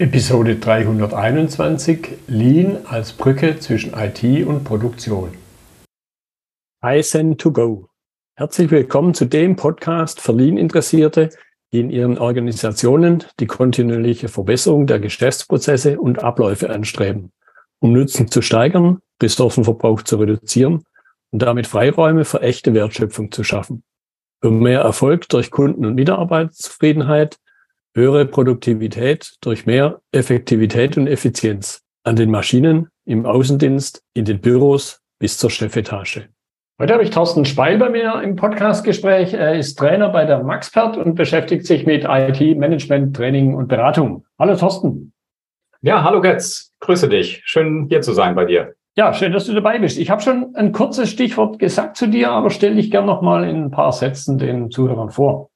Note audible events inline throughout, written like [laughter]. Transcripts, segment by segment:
Episode 321 Lean als Brücke zwischen IT und Produktion. iSend2Go. Herzlich willkommen zu dem Podcast für Lean-Interessierte, die in ihren Organisationen die kontinuierliche Verbesserung der Geschäftsprozesse und Abläufe anstreben, um Nutzen zu steigern, Ressourcenverbrauch zu reduzieren und damit Freiräume für echte Wertschöpfung zu schaffen. Für mehr Erfolg durch Kunden- und Mitarbeiterzufriedenheit höhere Produktivität durch mehr Effektivität und Effizienz an den Maschinen, im Außendienst, in den Büros bis zur Chefetage. Heute habe ich Thorsten Speil bei mir im Podcastgespräch. Er ist Trainer bei der Maxpert und beschäftigt sich mit IT-Management, Training und Beratung. Hallo Thorsten. Ja, hallo Götz. Grüße dich. Schön hier zu sein bei dir. Ja, schön, dass du dabei bist. Ich habe schon ein kurzes Stichwort gesagt zu dir, aber stell dich gern noch mal in ein paar Sätzen den Zuhörern vor.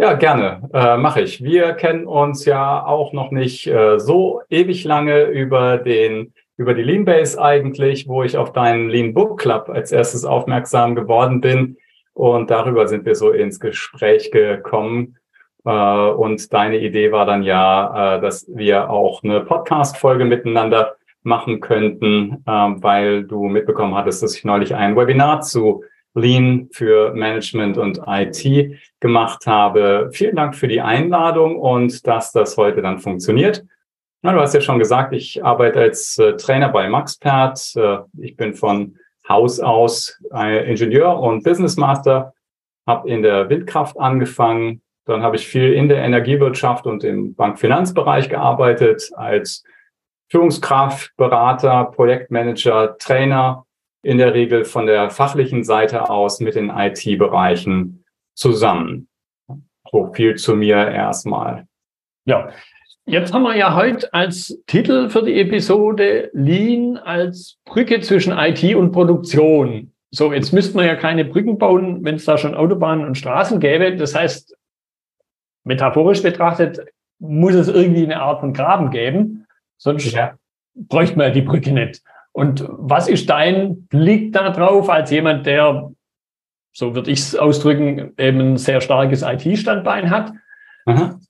Ja, gerne, äh, mache ich. Wir kennen uns ja auch noch nicht äh, so ewig lange über den über die Leanbase eigentlich, wo ich auf deinen Lean Book Club als erstes aufmerksam geworden bin und darüber sind wir so ins Gespräch gekommen. Äh, und deine Idee war dann ja, äh, dass wir auch eine Podcast-Folge miteinander machen könnten, äh, weil du mitbekommen hattest, dass ich neulich ein Webinar zu Lean für Management und IT gemacht habe. Vielen Dank für die Einladung und dass das heute dann funktioniert. Na, du hast ja schon gesagt, ich arbeite als äh, Trainer bei Maxpert. Äh, ich bin von Haus aus äh, Ingenieur und Business Master, habe in der Windkraft angefangen. Dann habe ich viel in der Energiewirtschaft und im Bankfinanzbereich gearbeitet als Führungskraft, Berater, Projektmanager, Trainer in der Regel von der fachlichen Seite aus mit den IT-Bereichen zusammen. So viel zu mir erstmal. Ja, jetzt haben wir ja heute als Titel für die Episode Lean als Brücke zwischen IT und Produktion. So, jetzt müsste man ja keine Brücken bauen, wenn es da schon Autobahnen und Straßen gäbe. Das heißt, metaphorisch betrachtet, muss es irgendwie eine Art von Graben geben. Sonst ja. bräuchte man ja die Brücke nicht. Und was ist dein Blick darauf als jemand, der, so würde ich es ausdrücken, eben ein sehr starkes IT-Standbein hat?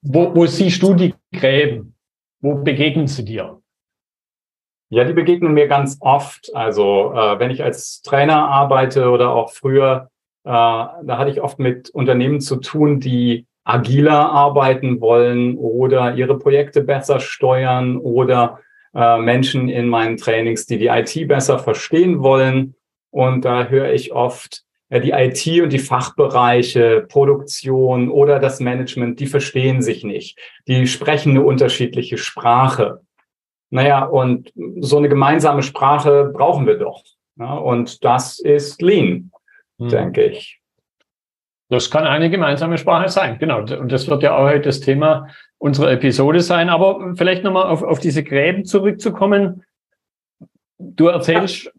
Wo, wo siehst du die Gräben? Wo begegnen sie dir? Ja, die begegnen mir ganz oft. Also äh, wenn ich als Trainer arbeite oder auch früher, äh, da hatte ich oft mit Unternehmen zu tun, die agiler arbeiten wollen oder ihre Projekte besser steuern oder äh, Menschen in meinen Trainings, die die IT besser verstehen wollen. Und da höre ich oft, ja, die IT und die Fachbereiche, Produktion oder das Management, die verstehen sich nicht. Die sprechen eine unterschiedliche Sprache. Naja, und so eine gemeinsame Sprache brauchen wir doch. Ja, und das ist Lean, hm. denke ich. Das kann eine gemeinsame Sprache sein, genau. Und das wird ja auch heute das Thema unserer Episode sein. Aber vielleicht nochmal auf, auf diese Gräben zurückzukommen. Du erzählst, ja.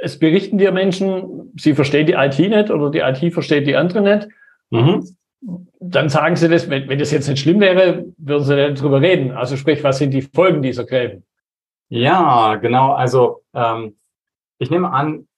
es berichten dir Menschen, sie verstehen die IT nicht oder die IT versteht die andere nicht. Mhm. Dann sagen sie das, wenn, wenn das jetzt nicht schlimm wäre, würden sie nicht drüber reden. Also sprich, was sind die Folgen dieser Gräben? Ja, genau. Also ähm, ich nehme an,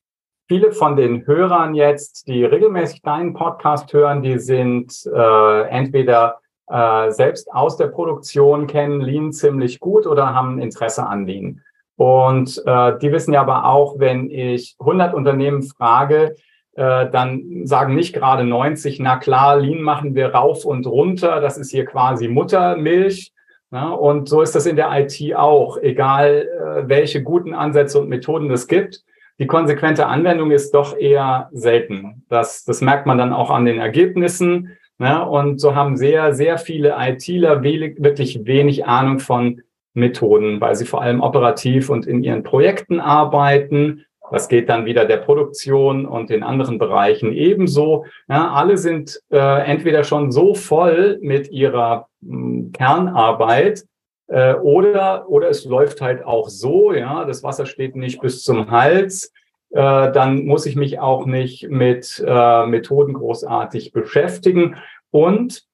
viele von den Hörern jetzt, die regelmäßig deinen Podcast hören, die sind äh, entweder äh, selbst aus der Produktion kennen Lean ziemlich gut oder haben Interesse an Lean. Und äh, die wissen ja aber auch, wenn ich 100 Unternehmen frage, äh, dann sagen nicht gerade 90, na klar, Lean machen wir rauf und runter, das ist hier quasi Muttermilch. Ja, und so ist das in der IT auch, egal äh, welche guten Ansätze und Methoden es gibt die konsequente Anwendung ist doch eher selten. Das, das merkt man dann auch an den Ergebnissen. Ne? Und so haben sehr, sehr viele ITler wirklich wenig Ahnung von Methoden, weil sie vor allem operativ und in ihren Projekten arbeiten. Das geht dann wieder der Produktion und den anderen Bereichen ebenso. Ja, alle sind äh, entweder schon so voll mit ihrer mh, hm, Kernarbeit, äh, oder, oder es läuft halt auch so, ja, das Wasser steht nicht bis zum Hals. Äh, dann muss ich mich auch nicht mit äh, Methoden großartig beschäftigen. Und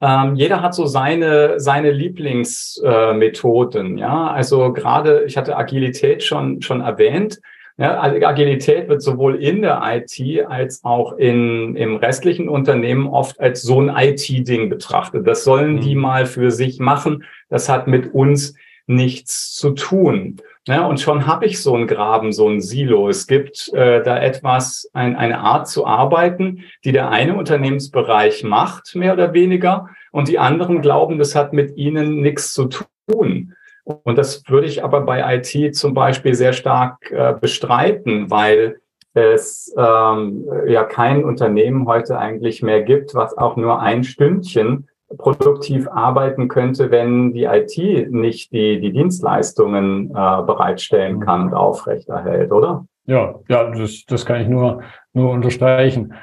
ähm, jeder hat so seine, seine Lieblingsmethoden. Äh, ja, also gerade, ich hatte Agilität schon, schon erwähnt. Ja, also Agilität wird sowohl in der IT als auch in, im restlichen Unternehmen oft als so ein IT-Ding betrachtet. Das sollen mhm. die mal für sich machen. Das hat mit uns nichts zu tun. Ja, und schon habe ich so einen Graben, so ein Silo. Es gibt äh, da etwas, ein, eine Art zu arbeiten, die der eine Unternehmensbereich macht, mehr oder weniger, und die anderen glauben, das hat mit ihnen nichts zu tun. Und das würde ich aber bei IT zum Beispiel sehr stark äh, bestreiten, weil es ähm, ja kein Unternehmen heute eigentlich mehr gibt, was auch nur ein Stündchen produktiv arbeiten könnte, wenn die IT nicht die, die Dienstleistungen äh, bereitstellen kann und aufrechterhält, oder? Ja, ja, das, das kann ich nur, nur unterstreichen.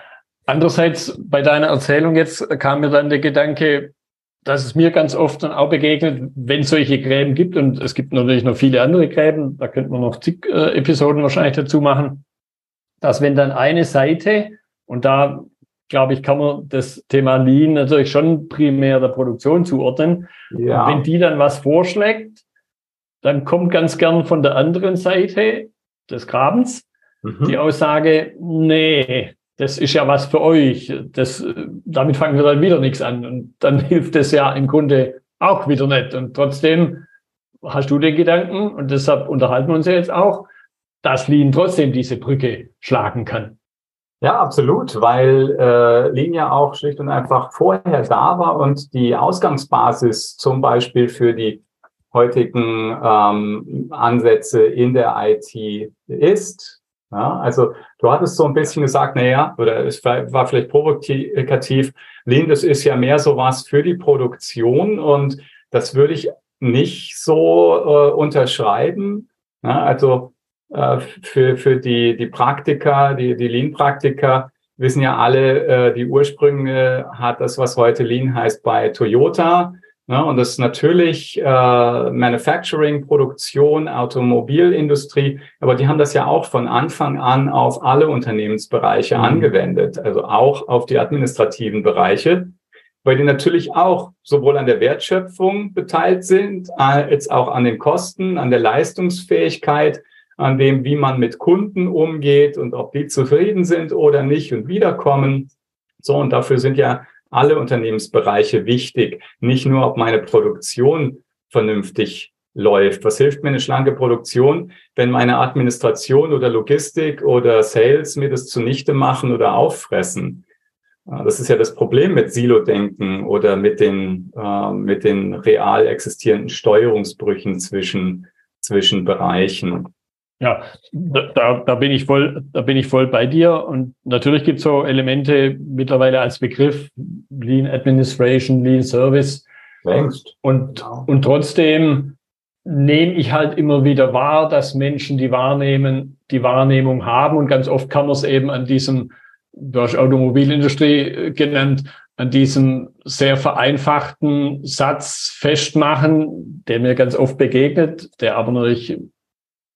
Andererseits, bei deiner Erzählung jetzt kam mir dann der Gedanke, dass es mir ganz oft dann auch begegnet, wenn es solche Gräben gibt, und es gibt natürlich noch viele andere Gräben, da könnte man noch zig äh, Episoden wahrscheinlich dazu machen, dass wenn dann eine Seite, und da glaube ich, kann man das Thema Lean natürlich schon primär der Produktion zuordnen, ja. wenn die dann was vorschlägt, dann kommt ganz gern von der anderen Seite des Grabens mhm. die Aussage, nee, das ist ja was für euch. Das, damit fangen wir dann wieder nichts an. Und dann [laughs] hilft es ja im Grunde auch wieder nicht. Und trotzdem hast du den Gedanken, und deshalb unterhalten wir uns ja jetzt auch, dass Lean trotzdem diese Brücke schlagen kann. Ja, absolut, weil äh, Lean ja auch schlicht und einfach vorher da war und die Ausgangsbasis zum Beispiel für die heutigen ähm, Ansätze in der IT ist. Ja, also du hattest so ein bisschen gesagt, naja, oder es war, vielleicht provokativ, Lean, das ist ja mehr sowas für die Produktion und das würde ich nicht so äh, unterschreiben. Ja, also äh, für, für die, die Praktiker, die, die Lean-Praktiker wissen ja alle, äh, die Ursprünge hat das, was heute Lean heißt, bei Toyota. Ja, und das ist natürlich äh, Manufacturing, Produktion, Automobilindustrie, aber die haben das ja auch von Anfang an auf alle Unternehmensbereiche mhm. angewendet, also auch auf die administrativen Bereiche, weil die natürlich auch sowohl an der Wertschöpfung beteiligt sind, als auch an den Kosten, an der Leistungsfähigkeit, an dem, wie man mit Kunden umgeht und ob die zufrieden sind oder nicht und wiederkommen. So, und dafür sind ja alle Unternehmensbereiche wichtig. Nicht nur, ob meine Produktion vernünftig läuft. Was hilft mir eine schlanke Produktion, wenn meine Administration oder Logistik oder Sales mir das zunichte machen oder auffressen? Das ist ja das Problem mit Silo-Denken oder mit den, äh, mit den real existierenden Steuerungsbrüchen zwischen, zwischen Bereichen. Ja, da, da bin ich voll, da bin ich voll bei dir. Und natürlich gibt es so Elemente mittlerweile als Begriff Lean Administration, Lean Service. Längst. Und, genau. und trotzdem nehme ich halt immer wieder wahr, dass Menschen die Wahrnehmen, die Wahrnehmung haben. Und ganz oft kann man es eben an diesem, du hast Automobilindustrie äh, genannt, an diesem sehr vereinfachten Satz festmachen, der mir ganz oft begegnet, der aber natürlich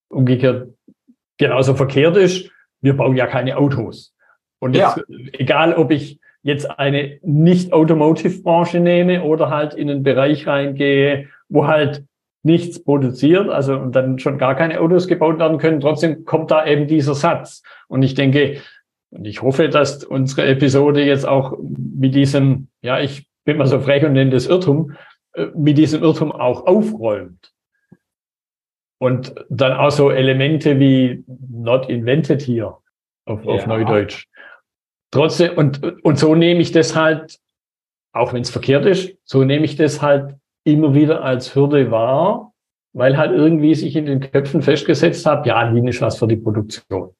umgekehrt genauso verkehrt ist. Wir bauen ja keine Autos. Und jetzt, ja. egal, ob ich jetzt eine nicht-Automotive-Branche nehme oder halt in einen Bereich reingehe, wo halt nichts produziert, also und dann schon gar keine Autos gebaut werden können, trotzdem kommt da eben dieser Satz. Und ich denke, und ich hoffe, dass unsere Episode jetzt auch mit diesem, ja, ich bin mal so frech und nenne das Irrtum, äh, mit diesem Irrtum auch aufräumt. Und dann auch so Elemente wie not invented here auf, ja. auf Neudeutsch. Trotzdem, und, und so nehme ich das halt, auch wenn es verkehrt ist, so nehme ich das halt immer wieder als Hürde wahr, weil halt irgendwie sich in den Köpfen festgesetzt habe, ja, Lean ist was für die Produktion.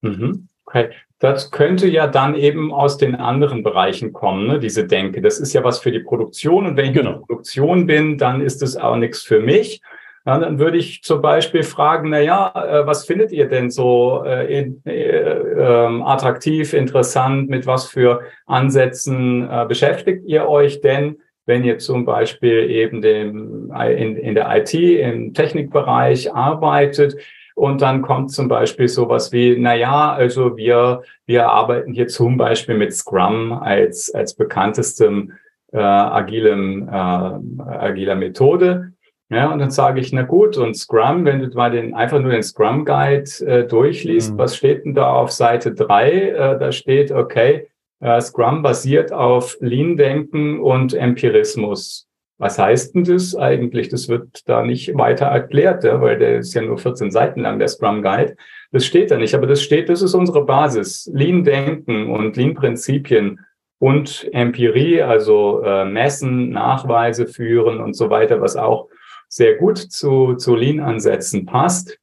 Mhm. Okay. Das könnte ja dann eben aus den anderen Bereichen kommen, ne, diese Denke. Das ist ja was für die Produktion. Und wenn ich genau. in der Produktion bin, dann ist es auch nichts für mich. Ja, dann würde ich zum Beispiel fragen, na ja, äh, was findet ihr denn so äh, äh, ähm, attraktiv, interessant, mit was für Ansätzen äh, beschäftigt ihr euch denn, wenn ihr zum Beispiel eben dem, in, in der IT, im Technikbereich arbeitet? Und dann kommt zum Beispiel sowas wie, na ja, also wir, wir arbeiten hier zum Beispiel mit Scrum als, als bekanntestem äh, agilem, äh, agiler Methode. Ja, und dann sage ich, na gut, und Scrum, wenn du mal den, einfach nur den Scrum Guide äh, durchliest, mhm. was steht denn da auf Seite drei? Äh, da steht, okay, äh, Scrum basiert auf Lean-Denken und Empirismus. Was heißt denn das eigentlich? Das wird da nicht weiter erklärt, ja, weil der ist ja nur 14 Seiten lang, der Scrum Guide. Das steht da nicht, aber das steht, das ist unsere Basis. Lean-Denken und Lean-Prinzipien und Empirie, also äh, messen, Nachweise führen und so weiter, was auch sehr gut zu, zu Lean-Ansätzen passt.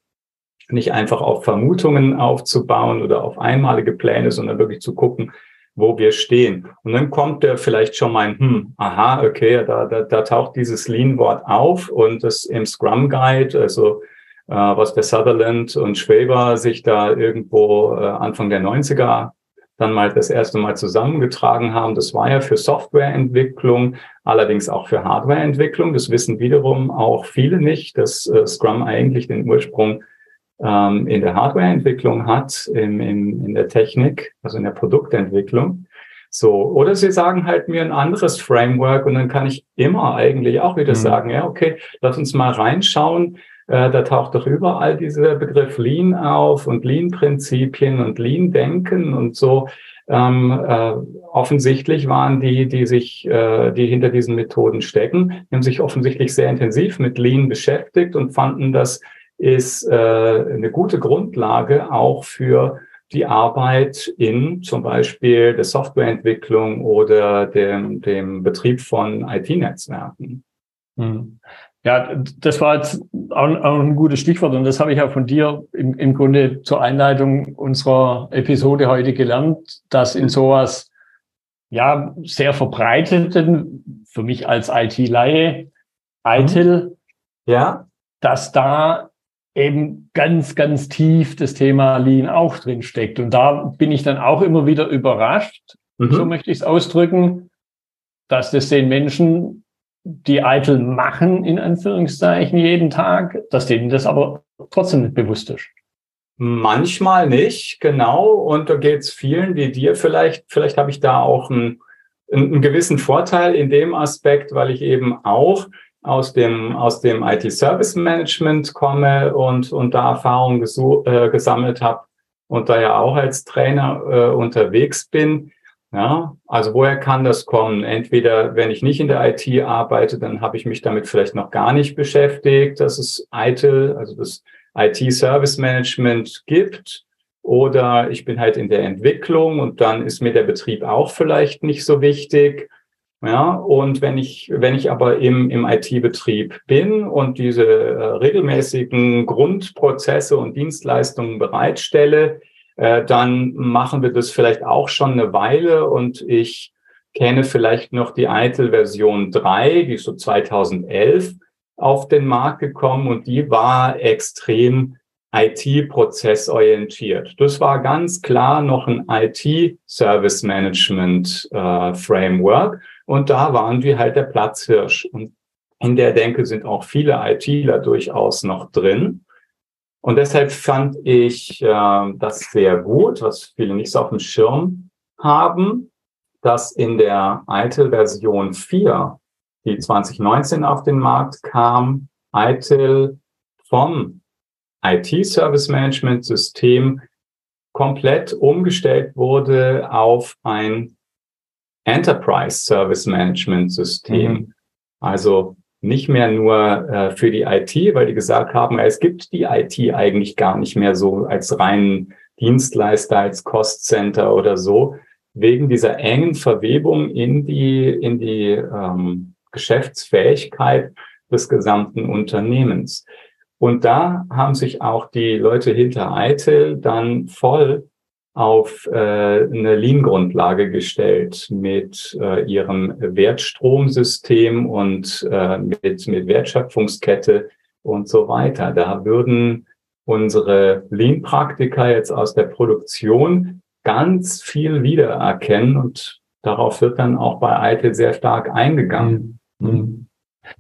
Nicht einfach auf Vermutungen aufzubauen oder auf einmalige Pläne, sondern wirklich zu gucken, wo wir stehen. Und dann kommt der vielleicht schon mal hm, aha, okay, da, da, da taucht dieses Lean-Wort auf und das im Scrum Guide, also äh, was der Sutherland und Schwaber sich da irgendwo äh, Anfang der 90er dann mal das erste Mal zusammengetragen haben. Das war ja für Softwareentwicklung, allerdings auch für Hardwareentwicklung. Das wissen wiederum auch viele nicht, dass äh, Scrum eigentlich den Ursprung ähm, in der Hardwareentwicklung hat, in, in, in der Technik, also in der Produktentwicklung. So, oder sie sagen halt mir ein anderes Framework und dann kann ich immer eigentlich auch wieder mhm. sagen, ja, okay, lass uns mal reinschauen, äh, da taucht doch überall dieser Begriff Lean auf und Lean-Prinzipien und Lean-Denken und so. Ähm, äh, offensichtlich waren die, die sich, äh, die hinter diesen Methoden stecken, haben sich offensichtlich sehr intensiv mit Lean beschäftigt und fanden, das ist äh, eine gute Grundlage auch für die Arbeit in zum Beispiel der Softwareentwicklung oder dem, dem Betrieb von IT-Netzwerken. Ja, das war jetzt auch, auch, ein gutes Stichwort und das habe ich auch von dir im, im Grunde zur Einleitung unserer Episode heute gelernt, dass in sowas ja sehr verbreiteten, für mich als IT-Laie, ITIL, mhm. ja. dass da eben ganz, ganz tief das Thema Lean auch drin steckt. Und da bin ich dann auch immer wieder überrascht, mhm. so möchte ich es ausdrücken, dass das den Menschen die Eitel machen, in Anführungszeichen, jeden Tag, dass denen das aber trotzdem nicht bewusst ist. Manchmal nicht, genau. Und da geht es vielen wie dir vielleicht. Vielleicht habe ich da auch einen, einen gewissen Vorteil in dem Aspekt, weil ich eben auch aus dem, aus dem IT-Service Management komme und, und da Erfahrungen äh, gesammelt habe und da ja auch als Trainer äh, unterwegs bin. Ja, also woher kann das kommen? Entweder, wenn ich nicht in der IT arbeite, dann habe ich mich damit vielleicht noch gar nicht beschäftigt, dass es ITIL, also das IT-Service Management gibt. Oder ich bin halt in der Entwicklung und dann ist mir der Betrieb auch vielleicht nicht so wichtig. Ja, und wenn ich, wenn ich aber im, im IT-Betrieb bin und diese äh, regelmäßigen Grundprozesse und Dienstleistungen bereitstelle, äh, dann machen wir das vielleicht auch schon eine Weile und ich kenne vielleicht noch die ITIL-Version 3, die ist so 2011 auf den Markt gekommen und die war extrem IT-prozessorientiert. Das war ganz klar noch ein IT-Service-Management-Framework äh, und da waren wir halt der Platzhirsch. Und in der Denke sind auch viele ITler durchaus noch drin. Und deshalb fand ich äh, das sehr gut, was viele nicht so auf dem Schirm haben, dass in der ITIL Version 4, die 2019 auf den Markt kam, ITIL vom IT Service Management System komplett umgestellt wurde auf ein Enterprise Service Management System. Mhm. Also nicht mehr nur äh, für die IT, weil die gesagt haben, es gibt die IT eigentlich gar nicht mehr so als reinen Dienstleister, als Cost Center oder so, wegen dieser engen Verwebung in die, in die ähm, Geschäftsfähigkeit des gesamten Unternehmens. Und da haben sich auch die Leute hinter ITIL dann voll auf äh, eine Lean-Grundlage gestellt mit äh, ihrem Wertstromsystem und äh, mit, mit Wertschöpfungskette und so weiter. Da würden unsere Lean-Praktiker jetzt aus der Produktion ganz viel wiedererkennen und darauf wird dann auch bei ITIL sehr stark eingegangen. Mhm. mhm.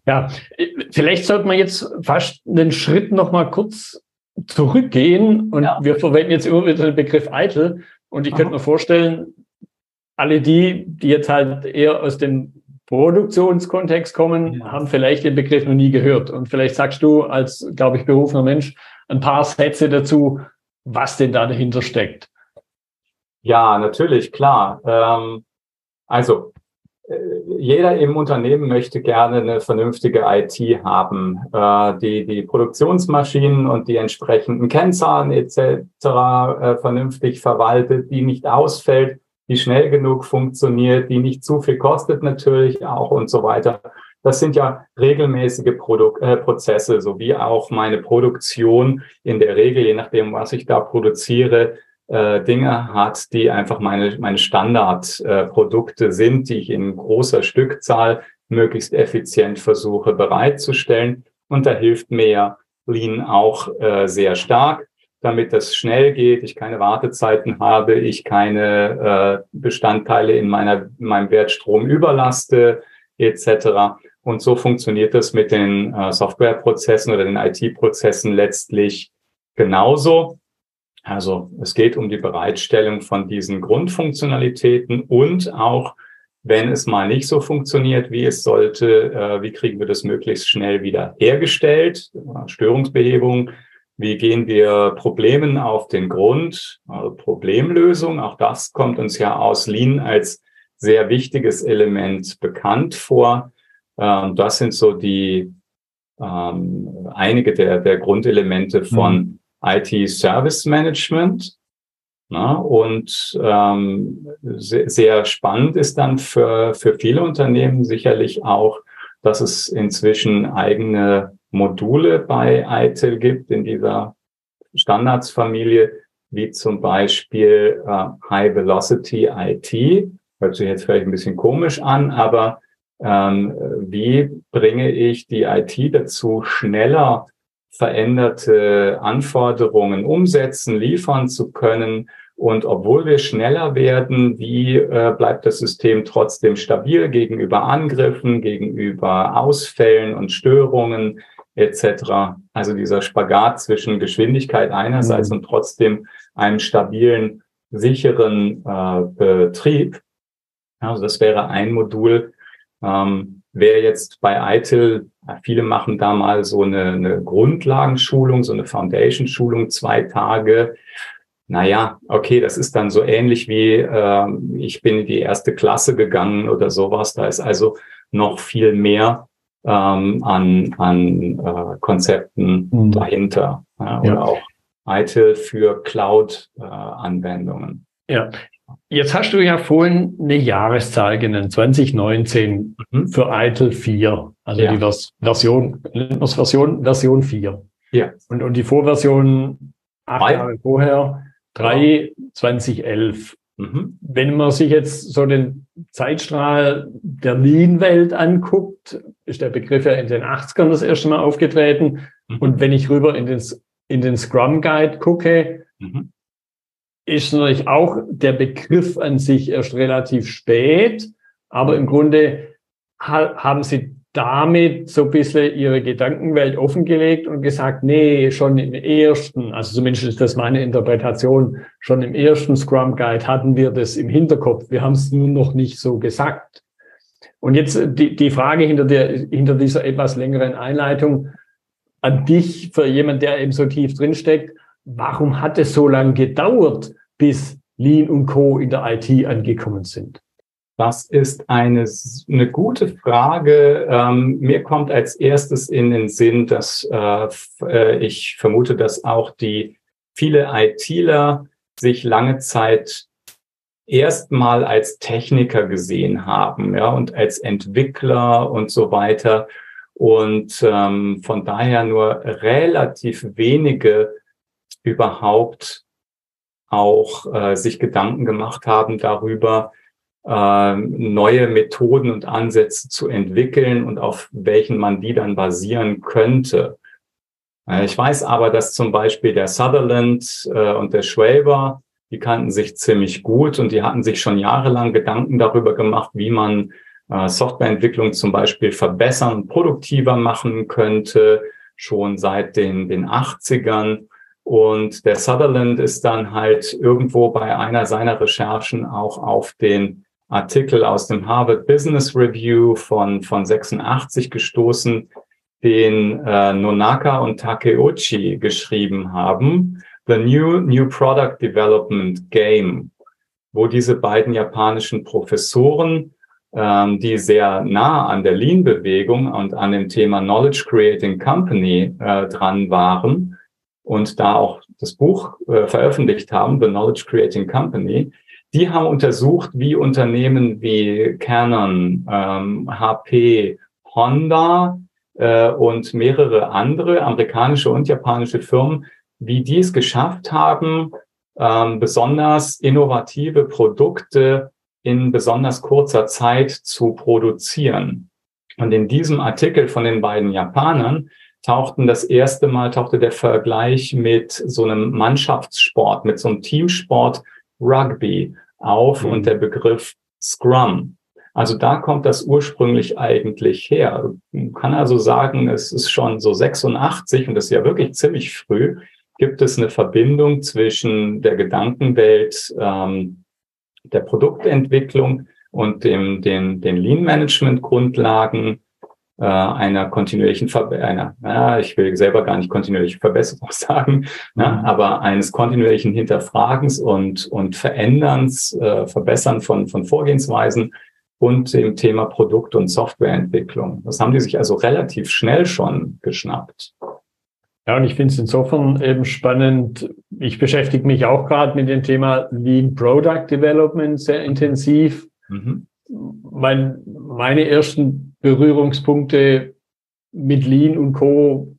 Ja, vielleicht sollte man jetzt fast einen Schritt noch mal kurz zurückgehen und ja. wir verwenden jetzt immer wieder den Begriff Eitel und ich Aha. könnte mir vorstellen, alle die, die jetzt halt eher aus dem Produktionskontext kommen, ja. haben vielleicht den Begriff noch nie gehört. Und vielleicht sagst du als, glaube ich, berufener Mensch ein paar Sätze dazu, was denn da dahinter steckt. Ja, natürlich, klar. Ähm, also jeder im Unternehmen möchte gerne eine vernünftige IT haben, äh, die die Produktionsmaschinen und die entsprechenden Kennzahlen etc. Äh, vernünftig verwaltet, die nicht ausfällt, die schnell genug funktioniert, die nicht zu viel kostet natürlich auch und so weiter. Das sind ja regelmäßige Produk äh, Prozesse, so wie auch meine Produktion in der Regel, je nachdem, was ich da produziere, äh, Dinge hat, die einfach meine, meine Standardprodukte äh, sind, die ich in großer Stückzahl möglichst effizient versuche bereitzustellen. Und da hilft mir ja Lean auch äh, sehr stark, damit das schnell geht, ich keine Wartezeiten habe, ich keine äh, Bestandteile in, meiner, in meinem Wertstrom überlaste, etc. Und so funktioniert das mit den äh, Softwareprozessen oder den IT-Prozessen letztlich genauso. Also es geht um die Bereitstellung von diesen Grundfunktionalitäten und auch, wenn es mal nicht so funktioniert, wie es sollte, äh, wie kriegen wir das möglichst schnell wieder hergestellt, Störungsbehebung, wie gehen wir Problemen auf den Grund, also Problemlösung, auch das kommt uns ja aus Lean als sehr wichtiges Element bekannt vor. Ähm, das sind so die ähm, einige der, der Grundelemente von mhm IT-Service Management. Na, und ähm, sehr, sehr spannend ist dann für, für viele Unternehmen sicherlich auch, dass es inzwischen eigene Module bei ITIL gibt in dieser Standardsfamilie, wie zum Beispiel äh, High Velocity IT. Hört sich jetzt vielleicht ein bisschen komisch an, aber ähm, wie bringe ich die IT dazu, schneller veränderte Anforderungen umsetzen, liefern zu können. Und obwohl wir schneller werden, wie äh, bleibt das System trotzdem stabil gegenüber Angriffen, gegenüber Ausfällen und Störungen etc. Also dieser Spagat zwischen Geschwindigkeit einerseits mhm. und trotzdem einem stabilen, sicheren äh, Betrieb. Also das wäre ein Modul. Ähm, wer jetzt bei ITIL Viele machen da mal so eine, eine Grundlagenschulung, so eine Foundation-Schulung, zwei Tage. Naja, okay, das ist dann so ähnlich wie äh, ich bin in die erste Klasse gegangen oder sowas. Da ist also noch viel mehr ähm, an, an äh, Konzepten mhm. dahinter. Ja, oder ja. auch ITIL für Cloud-Anwendungen. Äh, ja, Jetzt hast du ja vorhin eine Jahreszahl genannt, 2019 mhm. für ITIL 4, also ja. die Vers Version, Version, Version 4. Ja. Und, und die Vorversion acht Drei. Jahre vorher, 3, ja. 2011. Mhm. Wenn man sich jetzt so den Zeitstrahl der Lean-Welt anguckt, ist der Begriff ja in den 80ern das erste Mal aufgetreten. Mhm. Und wenn ich rüber in den, in den Scrum Guide gucke, mhm ist natürlich auch der Begriff an sich erst relativ spät, aber im Grunde haben sie damit so ein bisschen ihre Gedankenwelt offengelegt und gesagt, nee, schon im ersten, also zumindest ist das meine Interpretation, schon im ersten Scrum Guide hatten wir das im Hinterkopf. Wir haben es nur noch nicht so gesagt. Und jetzt die, die Frage hinter, der, hinter dieser etwas längeren Einleitung an dich, für jemand, der eben so tief drinsteckt, warum hat es so lange gedauert, bis Lean und Co. in der IT angekommen sind? Das ist eine, eine gute Frage. Ähm, mir kommt als erstes in den Sinn, dass äh, äh ich vermute, dass auch die viele ITler sich lange Zeit erstmal als Techniker gesehen haben, ja, und als Entwickler und so weiter. Und ähm, von daher nur relativ wenige überhaupt auch äh, sich Gedanken gemacht haben darüber, äh, neue Methoden und Ansätze zu entwickeln und auf welchen man die dann basieren könnte. Äh, ich weiß aber, dass zum Beispiel der Sutherland äh, und der Schwaber, die kannten sich ziemlich gut und die hatten sich schon jahrelang Gedanken darüber gemacht, wie man äh, Softwareentwicklung zum Beispiel verbessern, produktiver machen könnte, schon seit den, den 80ern. Und der Sutherland ist dann halt irgendwo bei einer seiner Recherchen auch auf den Artikel aus dem Harvard Business Review von, von 86 gestoßen, den äh, Nonaka und Takeuchi geschrieben haben. The New, New Product Development Game, wo diese beiden japanischen Professoren, ähm, die sehr nah an der Lean-Bewegung und an dem Thema Knowledge Creating Company äh, dran waren und da auch das Buch äh, veröffentlicht haben, The Knowledge Creating Company, die haben untersucht, wie Unternehmen wie Canon, ähm, HP, Honda äh, und mehrere andere amerikanische und japanische Firmen, wie die es geschafft haben, ähm, besonders innovative Produkte in besonders kurzer Zeit zu produzieren. Und in diesem Artikel von den beiden Japanern tauchten das erste Mal, tauchte der Vergleich mit so einem Mannschaftssport, mit so einem Teamsport Rugby auf mhm. und der Begriff Scrum. Also da kommt das ursprünglich eigentlich her. Man kann also sagen, es ist schon so 86 und das ist ja wirklich ziemlich früh, gibt es eine Verbindung zwischen der Gedankenwelt ähm, der Produktentwicklung und dem, den, den Lean-Management-Grundlagen äh, einer kontinuierlichen Ver einer, ja, ich will selber gar nicht kontinuierliche Verbesserung [laughs] sagen, ne, mhm. aber eines kontinuierlichen Hinterfragens und, und Veränderns, äh, Verbessern von, von Vorgehensweisen und dem Thema Produkt- und Softwareentwicklung. Das haben die sich also relativ schnell schon geschnappt. Ja, und ich finde es insofern eben spannend. Ich beschäftige mich auch gerade mit dem Thema Lean Product Development sehr intensiv. Mhm mein, meine ersten Berührungspunkte mit Lean und Co.,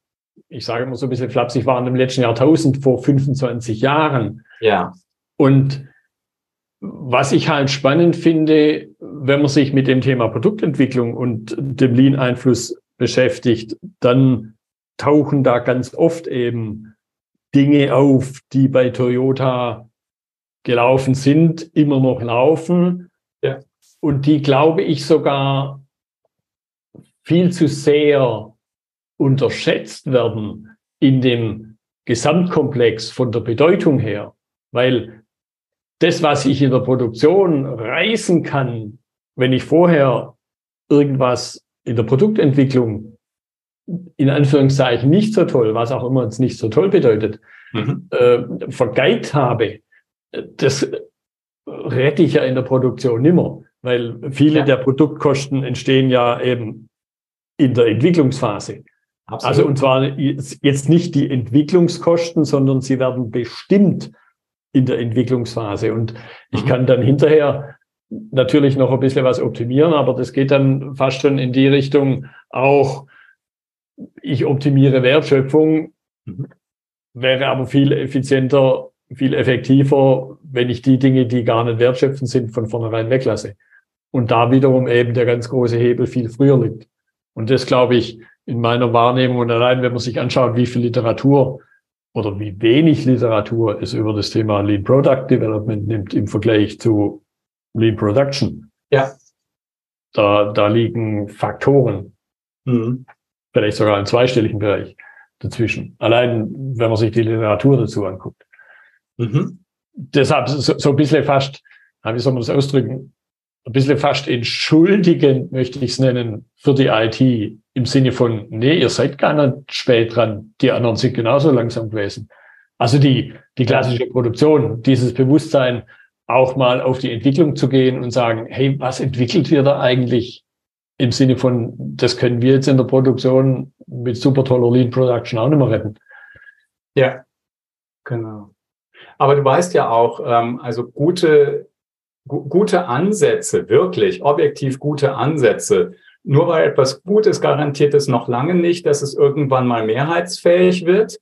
ich sage immer so ein bisschen flapsig, waren im letzten Jahrtausend vor 25 Jahren. Ja. Und was ich halt spannend finde, wenn man sich mit dem Thema Produktentwicklung und dem Lean-Einfluss beschäftigt, dann tauchen da ganz oft eben Dinge auf, die bei Toyota gelaufen sind, immer noch laufen. Ja und die, glaube ich, sogar viel zu sehr unterschätzt werden in dem Gesamtkomplex von der Bedeutung her, weil das, was ich in der Produktion reißen kann, wenn ich vorher irgendwas in der Produktentwicklung in Anführungszeichen nicht so toll, was auch immer es nicht so toll bedeutet, mhm. äh, vergeigt habe, das rette ich ja in der Produktion nimmer. Weil viele ja. der Produktkosten entstehen ja eben in der Entwicklungsphase. Absolut. Also und zwar jetzt nicht die Entwicklungskosten, sondern sie werden bestimmt in der Entwicklungsphase. Und ich mhm. kann dann hinterher natürlich noch ein bisschen was optimieren, aber das geht dann fast schon in die Richtung auch, ich optimiere Wertschöpfung, mhm. wäre aber viel effizienter, viel effektiver, wenn ich die Dinge, die gar nicht wertschöpfend sind, von vornherein weglasse. Und da wiederum eben der ganz große Hebel viel früher liegt. Und das glaube ich in meiner Wahrnehmung und allein, wenn man sich anschaut, wie viel Literatur oder wie wenig Literatur es über das Thema Lean Product Development nimmt im Vergleich zu Lean Production. Ja. Da, da liegen Faktoren, mhm. vielleicht sogar im zweistelligen Bereich dazwischen. Allein, wenn man sich die Literatur dazu anguckt. Mhm. Deshalb so, so ein bisschen fast, wie soll man das ausdrücken, ein bisschen fast entschuldigend, möchte ich es nennen, für die IT im Sinne von, nee, ihr seid gar nicht spät dran, die anderen sind genauso langsam gewesen. Also die, die klassische Produktion, dieses Bewusstsein, auch mal auf die Entwicklung zu gehen und sagen, hey, was entwickelt ihr da eigentlich im Sinne von, das können wir jetzt in der Produktion mit super toller Lean Production auch nicht mehr retten. Ja, genau. Aber du weißt ja auch, ähm, also gute gute Ansätze, wirklich objektiv gute Ansätze. Nur weil etwas gut ist, garantiert es noch lange nicht, dass es irgendwann mal mehrheitsfähig wird.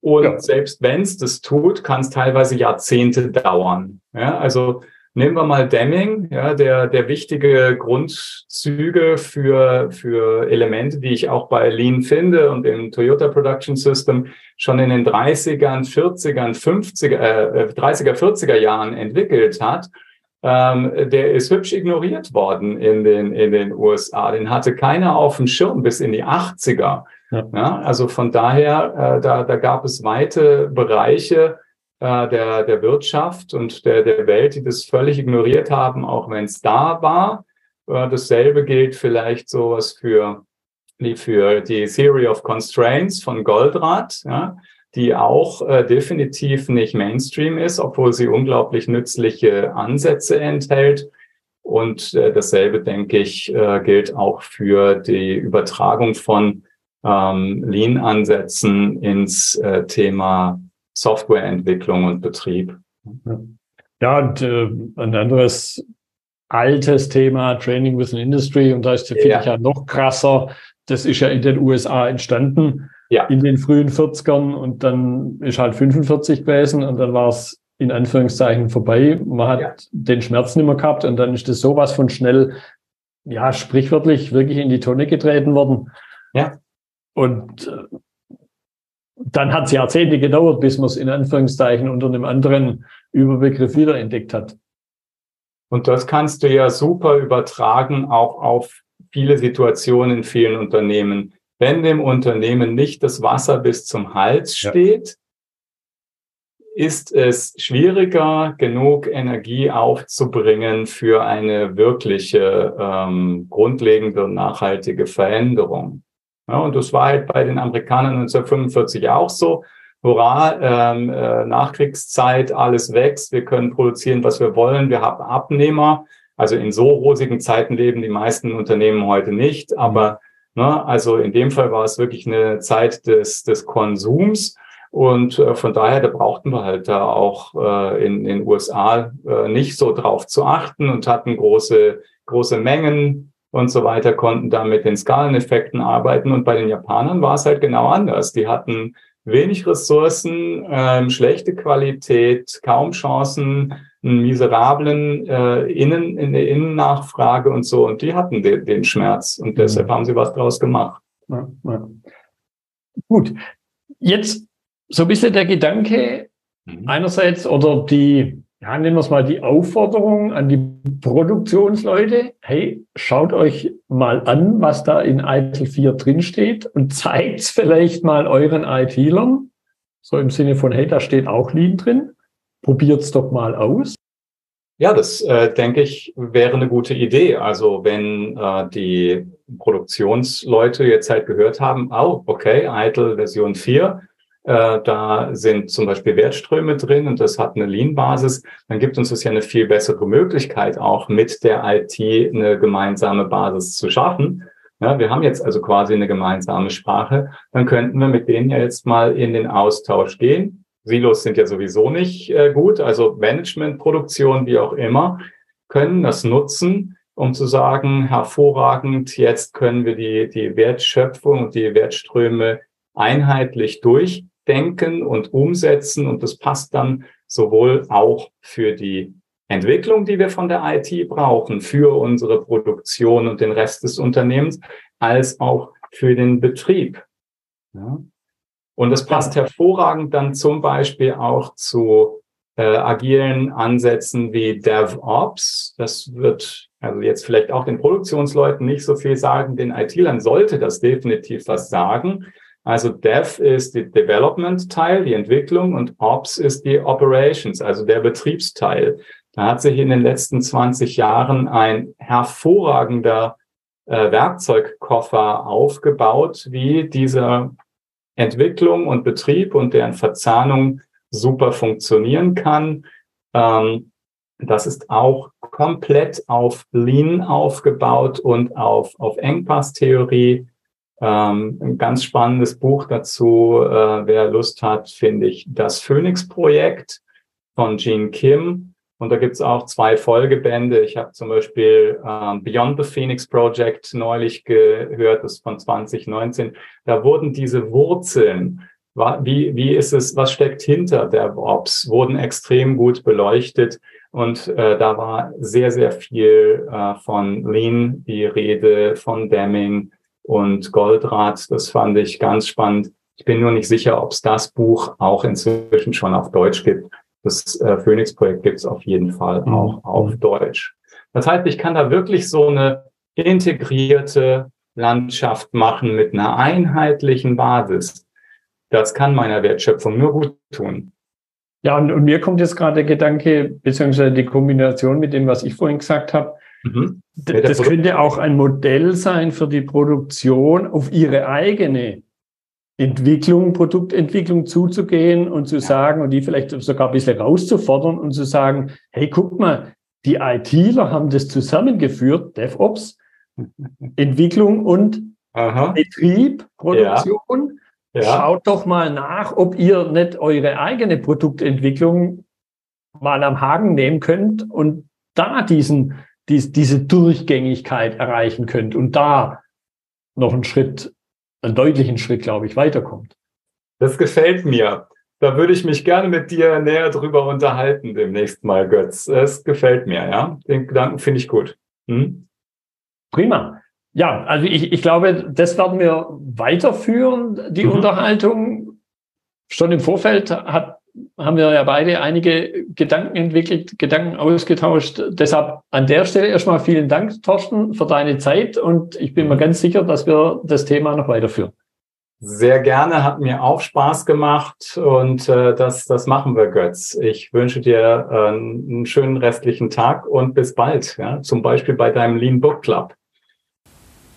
Und ja. selbst wenn es das tut, kann es teilweise Jahrzehnte dauern. Ja, also nehmen wir mal Deming, ja, der, der wichtige Grundzüge für, für Elemente, die ich auch bei Lean finde und im Toyota Production System schon in den 30ern, 40ern, 50er, äh, 30er, 40er Jahren entwickelt hat ähm, der ist hübsch ignoriert worden in den, in den USA. Den hatte keiner auf dem Schirm bis in die 80er. Ja. ja also von daher, äh, da, da gab es weite Bereiche, äh, der, der Wirtschaft und der, der Welt, die das völlig ignoriert haben, auch wenn es da war. Äh, dasselbe gilt vielleicht sowas für wie für die Theory of Constraints von Goldratt, ja, die auch äh, definitiv nicht Mainstream ist, obwohl sie unglaublich nützliche Ansätze enthält. Und äh, dasselbe, denke ich, äh, gilt auch für die Übertragung von ähm, Lean-Ansätzen ins äh, Thema Softwareentwicklung und Betrieb. Ja, und äh, ein anderes altes Thema, Training with an Industry, und da ist, finde ja. ich ja noch krasser, das ist ja in den USA entstanden, ja. in den frühen 40ern und dann ist halt 45 gewesen und dann war es in Anführungszeichen vorbei. Man hat ja. den Schmerz nicht mehr gehabt und dann ist das sowas von schnell, ja, sprichwörtlich wirklich in die Tonne getreten worden. Ja. Und äh, dann hat es Jahrzehnte gedauert, bis man es in Anführungszeichen unter einem anderen Überbegriff wiederentdeckt hat. Und das kannst du ja super übertragen auch auf viele Situationen in vielen Unternehmen. Wenn dem Unternehmen nicht das Wasser bis zum Hals steht, ja. ist es schwieriger, genug Energie aufzubringen für eine wirkliche, ähm, grundlegende und nachhaltige Veränderung. Ja, und das war halt bei den Amerikanern 1945 auch so. Hurra, ähm, äh, Nachkriegszeit, alles wächst, wir können produzieren, was wir wollen, wir haben Abnehmer. Also in so rosigen Zeiten leben die meisten Unternehmen heute nicht, aber ne, also in dem Fall war es wirklich eine Zeit des, des Konsums. Und äh, von daher, da brauchten wir halt da auch äh, in den USA äh, nicht so drauf zu achten und hatten große, große Mengen und so weiter, konnten da mit den Skaleneffekten arbeiten. Und bei den Japanern war es halt genau anders. Die hatten wenig Ressourcen, ähm, schlechte Qualität, kaum Chancen, einen miserablen äh, Innen, in der Innennachfrage und so. Und die hatten den, den Schmerz und mhm. deshalb haben sie was draus gemacht. Ja, ja. Gut. Jetzt so ein bisschen der Gedanke mhm. einerseits oder die, ja, nennen wir es mal die Aufforderung an die Produktionsleute. Hey, schaut euch mal an, was da in ITIL 4 drinsteht und zeigt es vielleicht mal euren IT-Lern. So im Sinne von, hey, da steht auch Lean drin probiert's doch mal aus. Ja, das äh, denke ich wäre eine gute Idee. Also wenn äh, die Produktionsleute jetzt halt gehört haben, oh, okay, ITIL Version 4, äh, da sind zum Beispiel Wertströme drin und das hat eine Lean-Basis, dann gibt uns das ja eine viel bessere Möglichkeit, auch mit der IT eine gemeinsame Basis zu schaffen. Ja, wir haben jetzt also quasi eine gemeinsame Sprache, dann könnten wir mit denen ja jetzt mal in den Austausch gehen Silos sind ja sowieso nicht äh, gut, also Management, Produktion, wie auch immer, können das nutzen, um zu sagen, hervorragend, jetzt können wir die, die Wertschöpfung und die Wertströme einheitlich durchdenken und umsetzen und das passt dann sowohl auch für die Entwicklung, die wir von der IT brauchen, für unsere Produktion und den Rest des Unternehmens, als auch für den Betrieb. Ja. Und das passt hervorragend dann zum Beispiel auch zu äh, agilen Ansätzen wie DevOps. Das wird also jetzt vielleicht auch den Produktionsleuten nicht so viel sagen. Den IT-Lern sollte das definitiv was sagen. Also Dev ist die Development-Teil, die Entwicklung und Ops ist die Operations, also der Betriebsteil. Da hat sich in den letzten 20 Jahren ein hervorragender äh, Werkzeugkoffer aufgebaut, wie dieser Entwicklung und Betrieb und deren Verzahnung super funktionieren kann. Ähm, das ist auch komplett auf Lean aufgebaut und auf, auf Engpasstheorie. Ähm, ein ganz spannendes Buch dazu, äh, wer Lust hat, finde ich, das Phoenix-Projekt von Gene Kim. Und da gibt's auch zwei Folgebände. Ich habe zum Beispiel ähm, Beyond the Phoenix Project neulich gehört, das ist von 2019. Da wurden diese Wurzeln, wie, wie ist es, was steckt hinter der Ops, wurden extrem gut beleuchtet. Und äh, da war sehr, sehr viel äh, von Lean die Rede, von Deming und Goldrad. Das fand ich ganz spannend. Ich bin nur nicht sicher, ob es das Buch auch inzwischen schon auf Deutsch gibt. Das äh, Phoenix-Projekt gibt es auf jeden Fall mhm. auch auf Deutsch. Das heißt, ich kann da wirklich so eine integrierte Landschaft machen mit einer einheitlichen Basis. Das kann meiner Wertschöpfung nur gut tun. Ja, und, und, mir kommt jetzt gerade der Gedanke, beziehungsweise die Kombination mit dem, was ich vorhin gesagt habe. Mhm. Das könnte auch ein Modell sein für die Produktion auf ihre eigene Entwicklung, Produktentwicklung zuzugehen und zu ja. sagen und die vielleicht sogar ein bisschen rauszufordern und zu sagen, hey, guck mal, die ITler haben das zusammengeführt, DevOps, [laughs] Entwicklung und Aha. Betrieb, Produktion. Ja. Ja. Schaut doch mal nach, ob ihr nicht eure eigene Produktentwicklung mal am Haken nehmen könnt und da diesen, dies, diese Durchgängigkeit erreichen könnt und da noch einen Schritt, einen deutlichen Schritt, glaube ich, weiterkommt. Das gefällt mir. Da würde ich mich gerne mit dir näher drüber unterhalten demnächst mal, Götz. Es gefällt mir, ja. Den Gedanken finde ich gut. Hm? Prima. Ja, also ich, ich glaube, das werden wir weiterführen, die mhm. Unterhaltung. Schon im Vorfeld hat, haben wir ja beide einige Gedanken entwickelt, Gedanken ausgetauscht. Deshalb an der Stelle erstmal vielen Dank, Thorsten, für deine Zeit und ich bin mir ganz sicher, dass wir das Thema noch weiterführen. Sehr gerne, hat mir auch Spaß gemacht und äh, das, das machen wir, Götz. Ich wünsche dir äh, einen schönen restlichen Tag und bis bald, ja, zum Beispiel bei deinem Lean Book Club.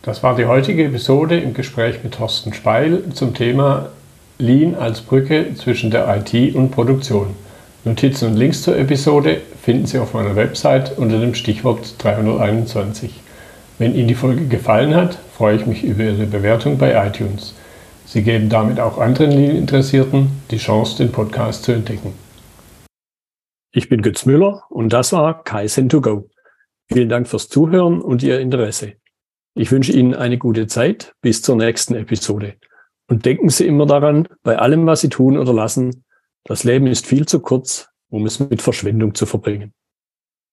Das war die heutige Episode im Gespräch mit Thorsten Speil zum Thema Lean als Brücke zwischen der IT und Produktion. Notizen und Links zur Episode finden Sie auf meiner Website unter dem Stichwort 321. Wenn Ihnen die Folge gefallen hat, freue ich mich über Ihre Bewertung bei iTunes. Sie geben damit auch anderen Lean-Interessierten die Chance, den Podcast zu entdecken. Ich bin Götz Müller und das war Kaizen2Go. Vielen Dank fürs Zuhören und Ihr Interesse. Ich wünsche Ihnen eine gute Zeit bis zur nächsten Episode. Und denken Sie immer daran, bei allem, was Sie tun oder lassen, das Leben ist viel zu kurz, um es mit Verschwendung zu verbringen.